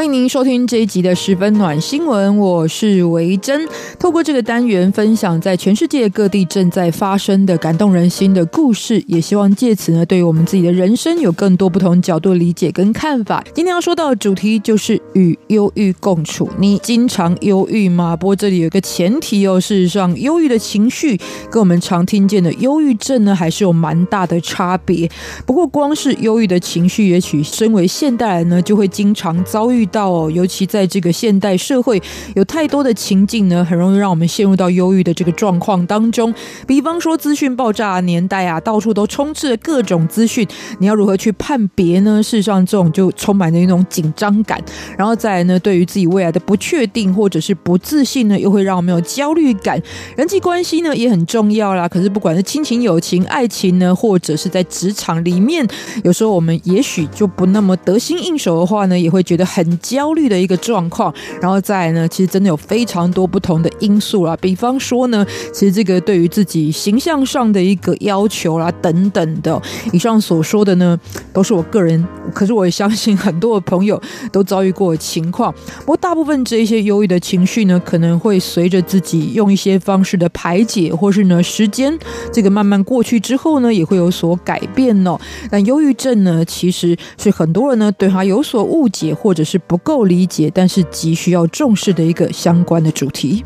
欢迎您收听这一集的十分暖新闻，我是维珍。透过这个单元分享在全世界各地正在发生的感动人心的故事，也希望借此呢，对于我们自己的人生有更多不同角度理解跟看法。今天要说到的主题就是与忧郁共处。你经常忧郁吗？不过这里有一个前提哦，事实上，忧郁的情绪跟我们常听见的忧郁症呢，还是有蛮大的差别。不过，光是忧郁的情绪，也许身为现代人呢，就会经常遭遇。到，尤其在这个现代社会，有太多的情境呢，很容易让我们陷入到忧郁的这个状况当中。比方说，资讯爆炸年代啊，到处都充斥着各种资讯，你要如何去判别呢？事实上，这种就充满着一种紧张感。然后再来呢，对于自己未来的不确定或者是不自信呢，又会让我们有焦虑感。人际关系呢也很重要啦。可是不管是亲情、友情、爱情呢，或者是在职场里面，有时候我们也许就不那么得心应手的话呢，也会觉得很。焦虑的一个状况，然后再来呢，其实真的有非常多不同的因素啦。比方说呢，其实这个对于自己形象上的一个要求啦，等等的。以上所说的呢，都是我个人，可是我也相信很多的朋友都遭遇过的情况。不过大部分这一些忧郁的情绪呢，可能会随着自己用一些方式的排解，或是呢时间这个慢慢过去之后呢，也会有所改变哦。但忧郁症呢，其实是很多人呢对他有所误解，或者是。不够理解，但是急需要重视的一个相关的主题。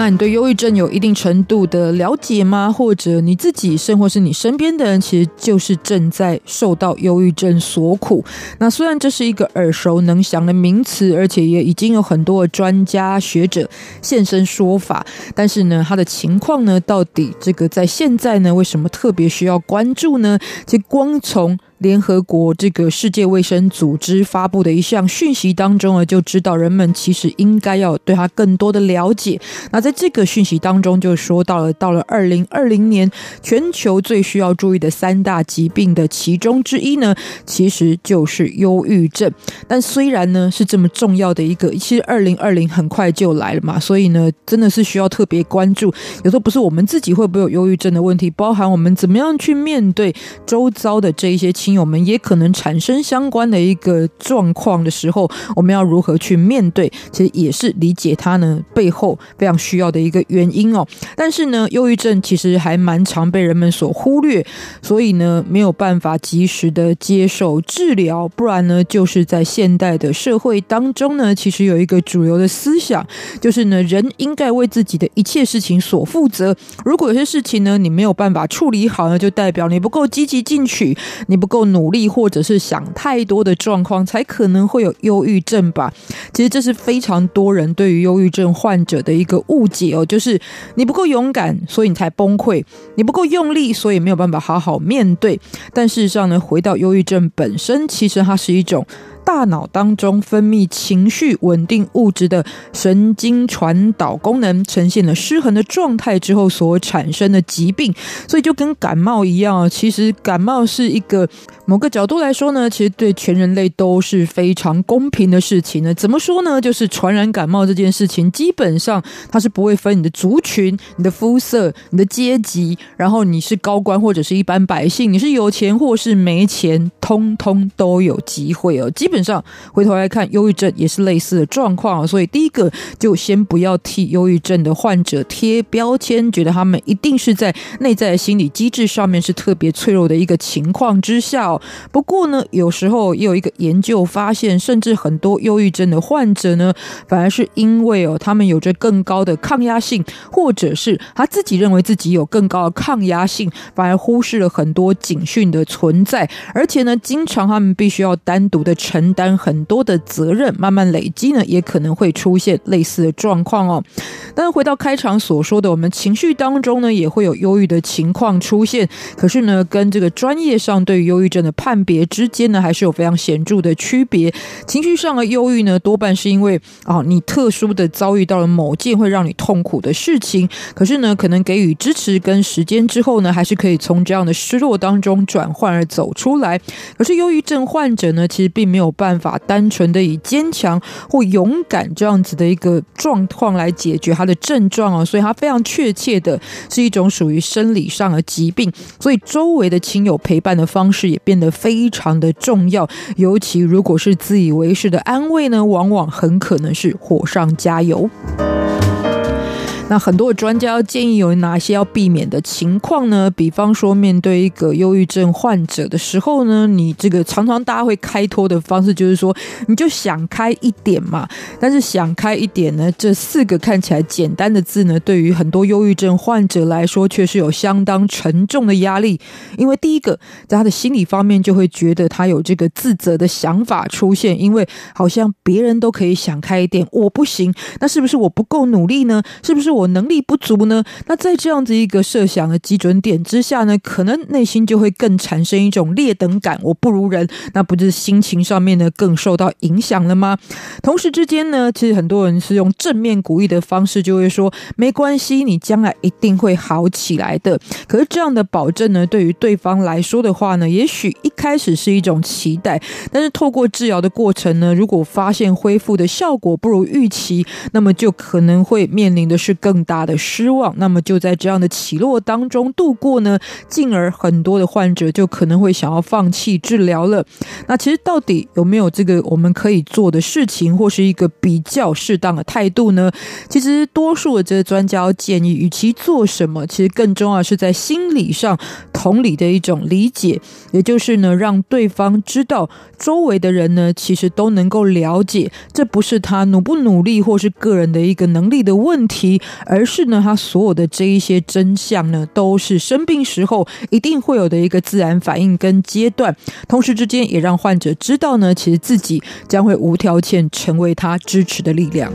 那你对忧郁症有一定程度的了解吗？或者你自己，甚或是你身边的人，其实就是正在受到忧郁症所苦。那虽然这是一个耳熟能详的名词，而且也已经有很多的专家学者现身说法，但是呢，他的情况呢，到底这个在现在呢，为什么特别需要关注呢？其实光从联合国这个世界卫生组织发布的一项讯息当中呢，就知道人们其实应该要对它更多的了解。那在这个讯息当中，就说到了到了二零二零年，全球最需要注意的三大疾病的其中之一呢，其实就是忧郁症。但虽然呢是这么重要的一个，其实二零二零很快就来了嘛，所以呢真的是需要特别关注。有时候不是我们自己会不会有忧郁症的问题，包含我们怎么样去面对周遭的这一些。我们也可能产生相关的一个状况的时候，我们要如何去面对？其实也是理解它呢背后非常需要的一个原因哦。但是呢，忧郁症其实还蛮常被人们所忽略，所以呢没有办法及时的接受治疗。不然呢，就是在现代的社会当中呢，其实有一个主流的思想，就是呢人应该为自己的一切事情所负责。如果有些事情呢你没有办法处理好呢，就代表你不够积极进取，你不够。够努力或者是想太多的状况，才可能会有忧郁症吧。其实这是非常多人对于忧郁症患者的一个误解哦，就是你不够勇敢，所以你才崩溃；你不够用力，所以没有办法好好面对。但事实上呢，回到忧郁症本身，其实它是一种。大脑当中分泌情绪稳定物质的神经传导功能呈现了失衡的状态之后所产生的疾病，所以就跟感冒一样，其实感冒是一个某个角度来说呢，其实对全人类都是非常公平的事情呢。怎么说呢？就是传染感冒这件事情，基本上它是不会分你的族群、你的肤色、你的阶级，然后你是高官或者是一般百姓，你是有钱或是没钱，通通都有机会哦。基本上回头来看，忧郁症也是类似的状况，所以第一个就先不要替忧郁症的患者贴标签，觉得他们一定是在内在的心理机制上面是特别脆弱的一个情况之下。不过呢，有时候也有一个研究发现，甚至很多忧郁症的患者呢，反而是因为哦，他们有着更高的抗压性，或者是他自己认为自己有更高的抗压性，反而忽视了很多警讯的存在，而且呢，经常他们必须要单独的承。承担很多的责任，慢慢累积呢，也可能会出现类似的状况哦。但是回到开场所说的，我们情绪当中呢也会有忧郁的情况出现，可是呢跟这个专业上对于忧郁症的判别之间呢还是有非常显著的区别。情绪上的忧郁呢多半是因为啊你特殊的遭遇到了某件会让你痛苦的事情，可是呢可能给予支持跟时间之后呢还是可以从这样的失落当中转换而走出来。可是忧郁症患者呢其实并没有有办法单纯的以坚强或勇敢这样子的一个状况来解决他的症状哦，所以他非常确切的是一种属于生理上的疾病，所以周围的亲友陪伴的方式也变得非常的重要，尤其如果是自以为是的安慰呢，往往很可能是火上加油。那很多专家建议有哪些要避免的情况呢？比方说，面对一个忧郁症患者的时候呢，你这个常常大家会开脱的方式就是说，你就想开一点嘛。但是想开一点呢，这四个看起来简单的字呢，对于很多忧郁症患者来说，却是有相当沉重的压力。因为第一个，在他的心理方面就会觉得他有这个自责的想法出现，因为好像别人都可以想开一点，我不行，那是不是我不够努力呢？是不是我能力不足呢？那在这样子一个设想的基准点之下呢，可能内心就会更产生一种劣等感，我不如人，那不就是心情上面呢更受到影响了吗？同时之间呢，其实很多人是用正面鼓励的方式，就会说没关系，你将来一定会好起来的。可是这样的保证呢，对于对方来说的话呢，也许一开始是一种期待，但是透过治疗的过程呢，如果发现恢复的效果不如预期，那么就可能会面临的是更大的失望，那么就在这样的起落当中度过呢，进而很多的患者就可能会想要放弃治疗了。那其实到底有没有这个我们可以做的事情，或是一个比较适当的态度呢？其实多数的这个专家建议，与其做什么，其实更重要是在心理上同理的一种理解，也就是呢，让对方知道周围的人呢，其实都能够了解，这不是他努不努力或是个人的一个能力的问题，而是。呢，他所有的这一些真相呢，都是生病时候一定会有的一个自然反应跟阶段。同时之间，也让患者知道呢，其实自己将会无条件成为他支持的力量。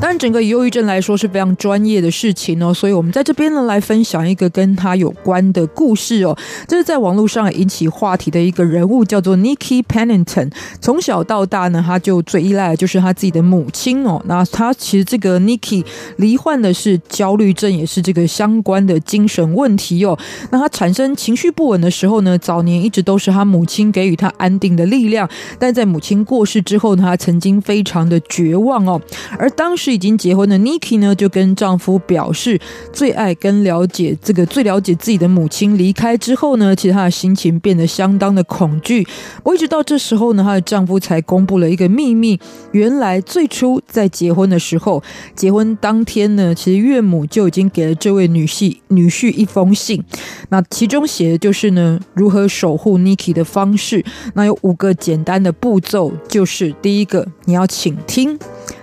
当然，整个忧郁症来说是非常专业的事情哦，所以我们在这边呢来分享一个跟他有关的故事哦。这是在网络上引起话题的一个人物，叫做 Nikki Pennington。从小到大呢，他就最依赖的就是他自己的母亲哦。那他其实这个 Nikki 罹患的是焦虑症，也是这个相关的精神问题哦。那他产生情绪不稳的时候呢，早年一直都是他母亲给予他安定的力量，但在母亲过世之后呢，他曾经非常的绝望哦。而当时已经结婚的 Niki 呢，就跟丈夫表示，最爱跟了解这个最了解自己的母亲离开之后呢，其实她的心情变得相当的恐惧。我一直到这时候呢，她的丈夫才公布了一个秘密：原来最初在结婚的时候，结婚当天呢，其实岳母就已经给了这位女婿女婿一封信。那其中写的就是呢，如何守护 Nikki 的方式。那有五个简单的步骤，就是第一个，你要倾听。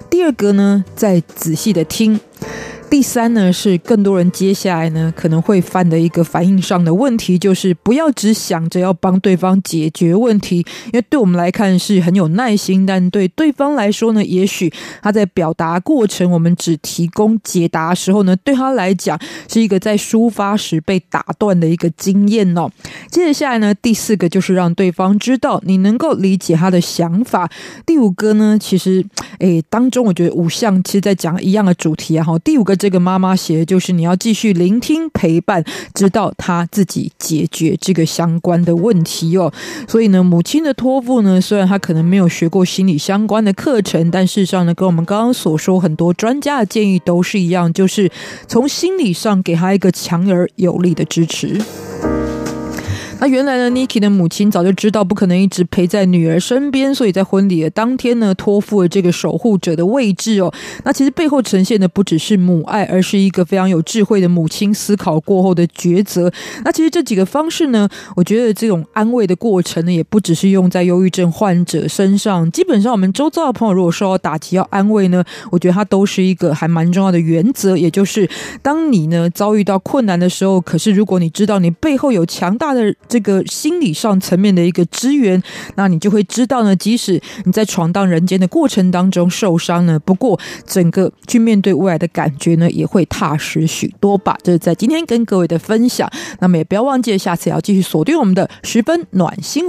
第二个呢，再仔细的听。第三呢，是更多人接下来呢可能会犯的一个反应上的问题，就是不要只想着要帮对方解决问题，因为对我们来看是很有耐心，但对对方来说呢，也许他在表达过程，我们只提供解答时候呢，对他来讲是一个在抒发时被打断的一个经验哦。接下来呢，第四个就是让对方知道你能够理解他的想法。第五个呢，其实诶当中我觉得五项其实在讲一样的主题啊，哈，第五个。这个妈妈写的就是你要继续聆听陪伴，直到他自己解决这个相关的问题哦。所以呢，母亲的托付呢，虽然她可能没有学过心理相关的课程，但事实上呢，跟我们刚刚所说很多专家的建议都是一样，就是从心理上给她一个强而有力的支持。那原来呢，Niki 的母亲早就知道不可能一直陪在女儿身边，所以在婚礼的当天呢，托付了这个守护者的位置哦。那其实背后呈现的不只是母爱，而是一个非常有智慧的母亲思考过后的抉择。那其实这几个方式呢，我觉得这种安慰的过程呢，也不只是用在忧郁症患者身上。基本上，我们周遭的朋友如果受到打击要安慰呢，我觉得它都是一个还蛮重要的原则，也就是当你呢遭遇到困难的时候，可是如果你知道你背后有强大的这个心理上层面的一个支援，那你就会知道呢，即使你在闯荡人间的过程当中受伤呢，不过整个去面对未来的感觉呢，也会踏实许多吧。这是在今天跟各位的分享，那么也不要忘记下次也要继续锁定我们的十分暖心闻。